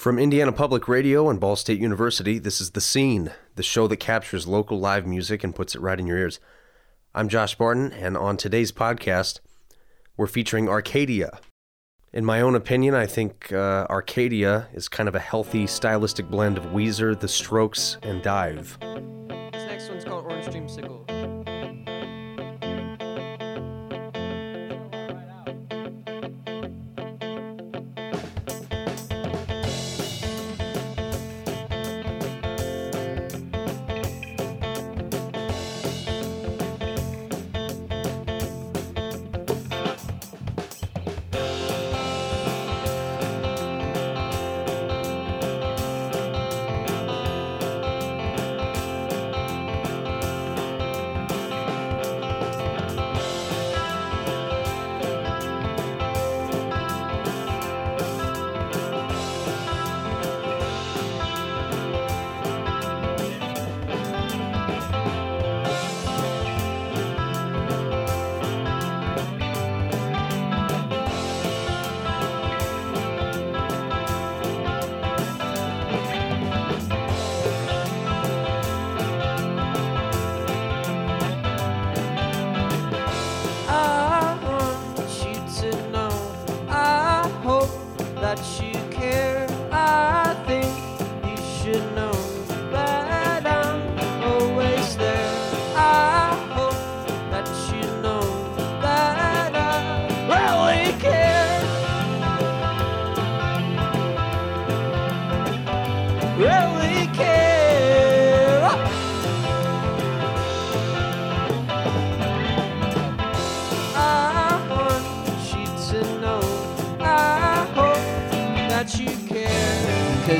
From Indiana Public Radio and Ball State University, this is The Scene, the show that captures local live music and puts it right in your ears. I'm Josh Barton, and on today's podcast, we're featuring Arcadia. In my own opinion, I think uh, Arcadia is kind of a healthy, stylistic blend of Weezer, The Strokes, and DIIV. This next one's called Orange.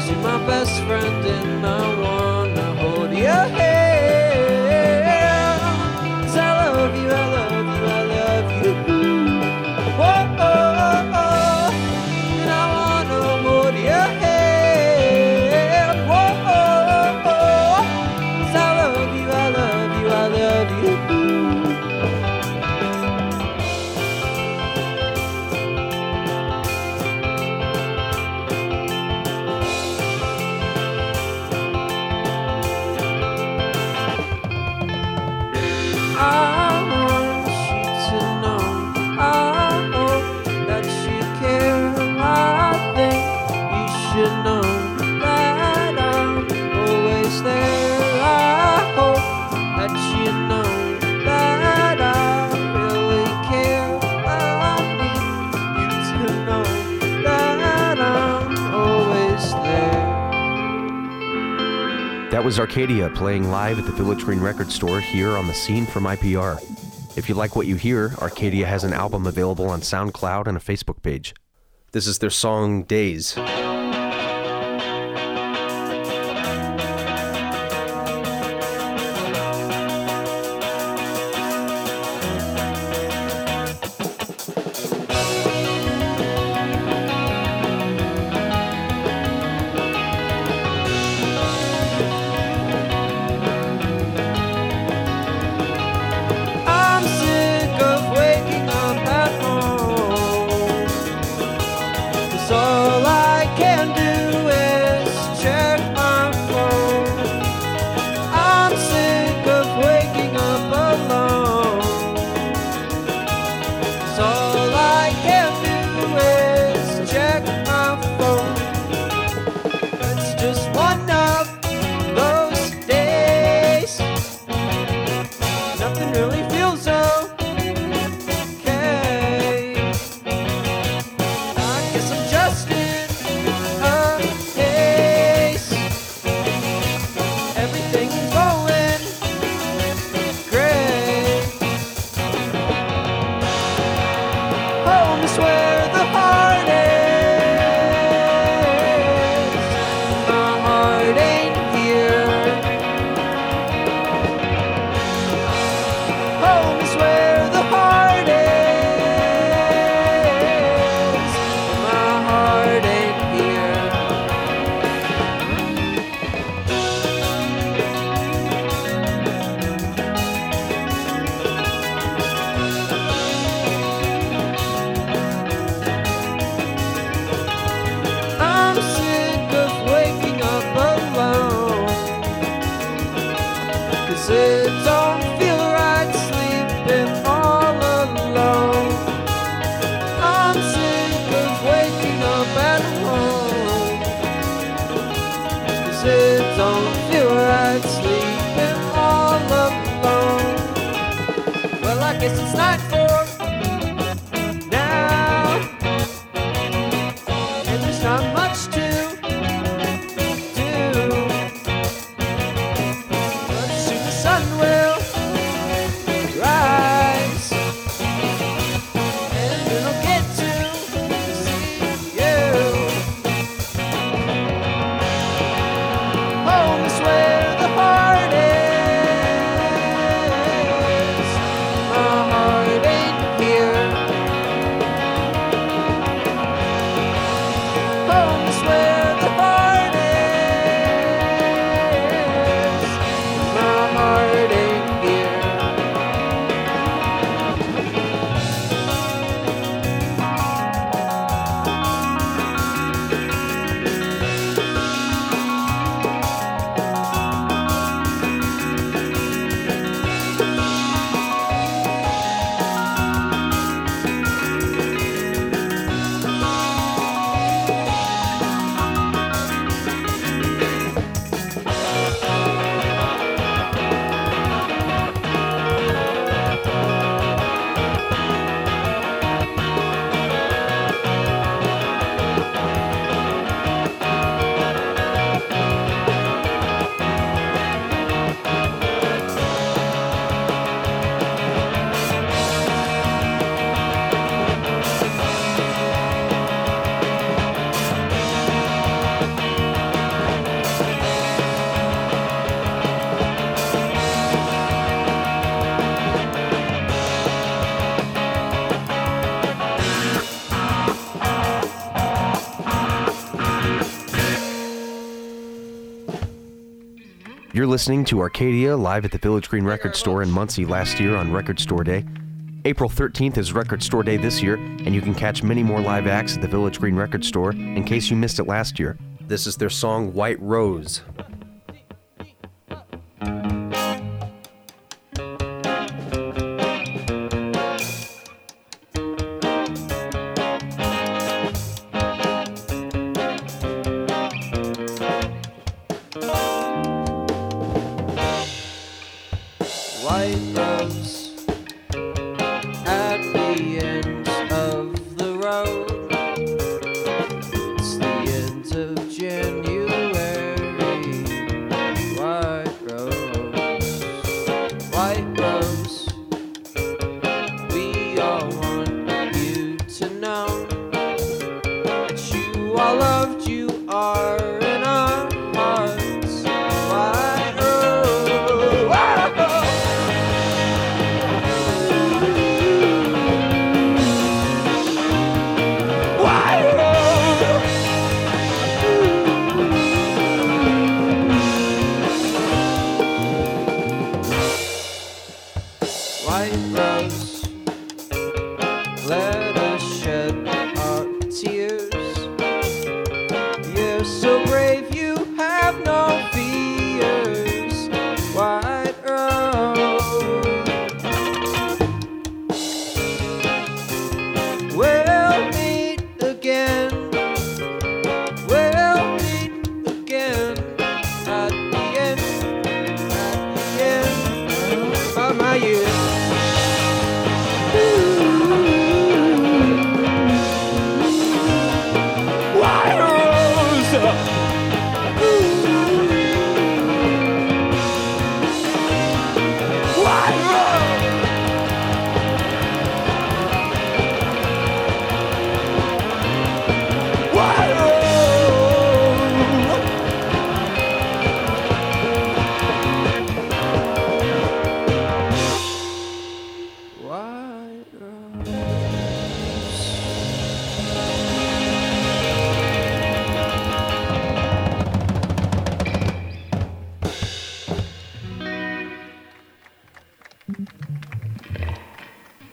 Cause you're my best friend and I wanna hold your hand That was Arcadia playing live at the Village Green Record Store here on the scene from IPR. If you like what you hear, Arcadia has an album available on SoundCloud and a Facebook page. This is their song Days. You're listening to Arcadia live at the Village Green Record Store in Muncie last year on Record Store Day. April 13th is Record Store Day this year, and you can catch many more live acts at the Village Green Record Store in case you missed it last year. This is their song White Rose.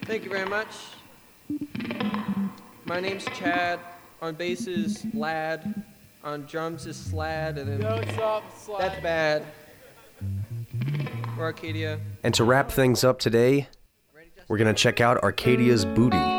Thank you very much. My name's Chad. On bass is Lad. On drums is Slad. And then Don't stop sliding. that's bad. We're Arcadia. And to wrap things up today, we're going to check out Arcadia's Booty.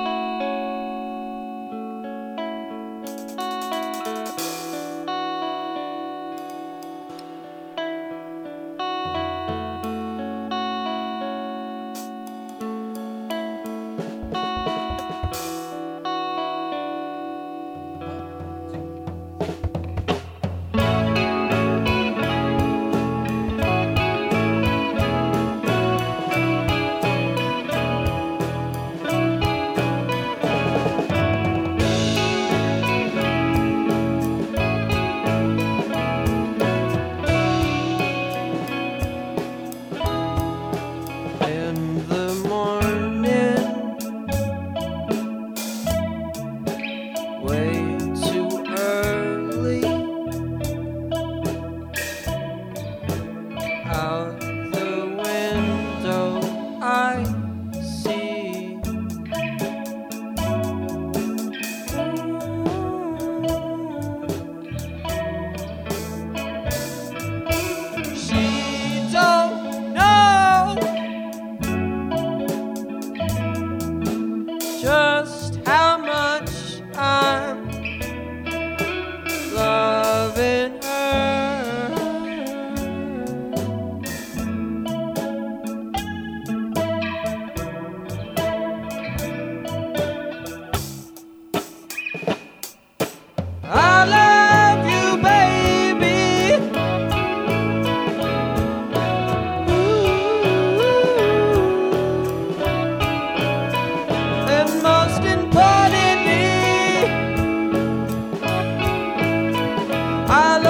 I love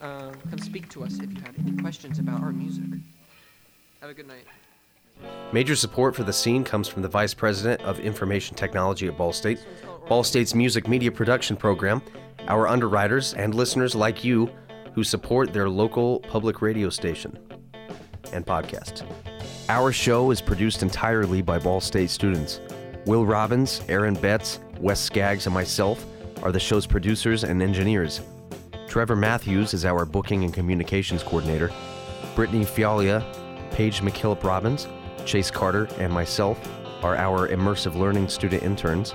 uh, come speak to us if you have any questions about our music. Have a good night. Major support for the scene comes from the Vice President of Information Technology at Ball State, Ball State's music media production program, our underwriters, and listeners like you who support their local public radio station and podcast. Our show is produced entirely by Ball State students. Will Robbins, Aaron Betts, Wes Skaggs, and myself are the show's producers and engineers. Trevor Matthews is our booking and communications coordinator. Brittany Fialia, Paige McKillop Robbins, Chase Carter, and myself are our immersive learning student interns.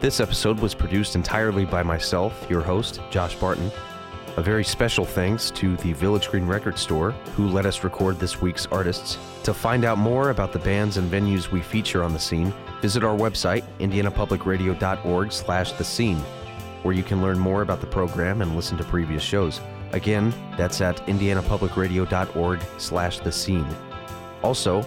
This episode was produced entirely by myself, your host, Josh Barton. A very special thanks to the Village Green Record Store, who let us record this week's artists. To find out more about the bands and venues we feature on the scene, visit our website, indianapublicradio.org slash the scene, where you can learn more about the program and listen to previous shows. Again, that's at indianapublicradio.org slash the scene. Also,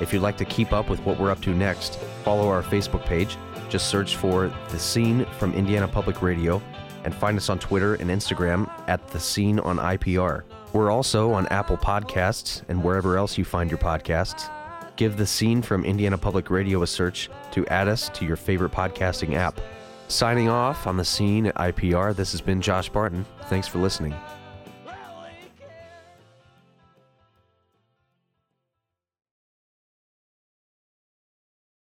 if you'd like to keep up with what we're up to next, follow our Facebook page. Just search for The Scene from Indiana Public Radio and find us on Twitter and Instagram at The Scene on IPR. We're also on Apple Podcasts and wherever else you find your podcasts. Give The Scene from Indiana Public Radio a search to add us to your favorite podcasting app. Signing off on The Scene at IPR, this has been Josh Barton. Thanks for listening.